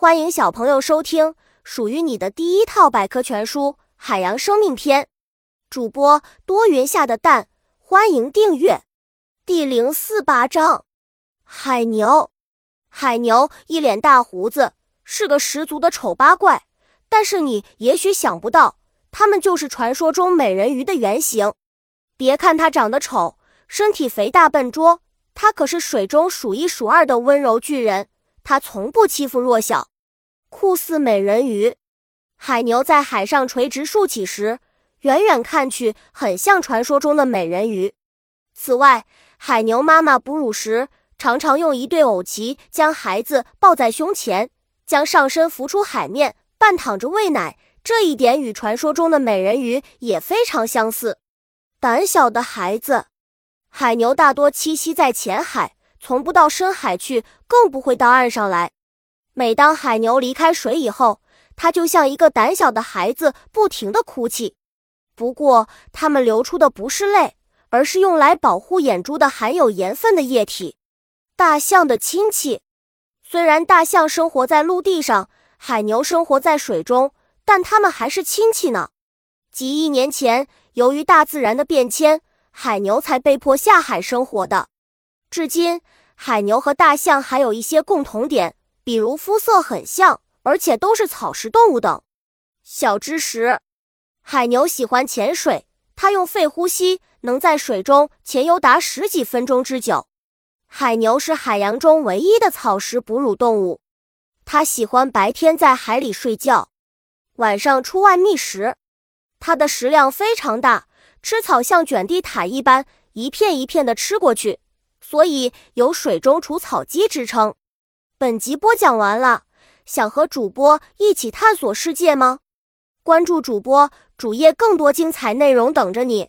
欢迎小朋友收听属于你的第一套百科全书《海洋生命篇》。主播多云下的蛋，欢迎订阅。第零四八章：海牛。海牛一脸大胡子，是个十足的丑八怪。但是你也许想不到，它们就是传说中美人鱼的原型。别看它长得丑，身体肥大笨拙，它可是水中数一数二的温柔巨人。它从不欺负弱小。酷似美人鱼，海牛在海上垂直竖起时，远远看去很像传说中的美人鱼。此外，海牛妈妈哺乳时常常用一对偶鳍将孩子抱在胸前，将上身浮出海面，半躺着喂奶。这一点与传说中的美人鱼也非常相似。胆小的孩子，海牛大多栖息在浅海，从不到深海去，更不会到岸上来。每当海牛离开水以后，它就像一个胆小的孩子，不停地哭泣。不过，它们流出的不是泪，而是用来保护眼珠的含有盐分的液体。大象的亲戚，虽然大象生活在陆地上，海牛生活在水中，但它们还是亲戚呢。几亿年前，由于大自然的变迁，海牛才被迫下海生活的。至今，海牛和大象还有一些共同点。比如肤色很像，而且都是草食动物等。小知识：海牛喜欢潜水，它用肺呼吸，能在水中潜游达十几分钟之久。海牛是海洋中唯一的草食哺乳动物，它喜欢白天在海里睡觉，晚上出外觅食。它的食量非常大，吃草像卷地毯一般，一片一片的吃过去，所以有“水中除草机”之称。本集播讲完了，想和主播一起探索世界吗？关注主播主页，更多精彩内容等着你。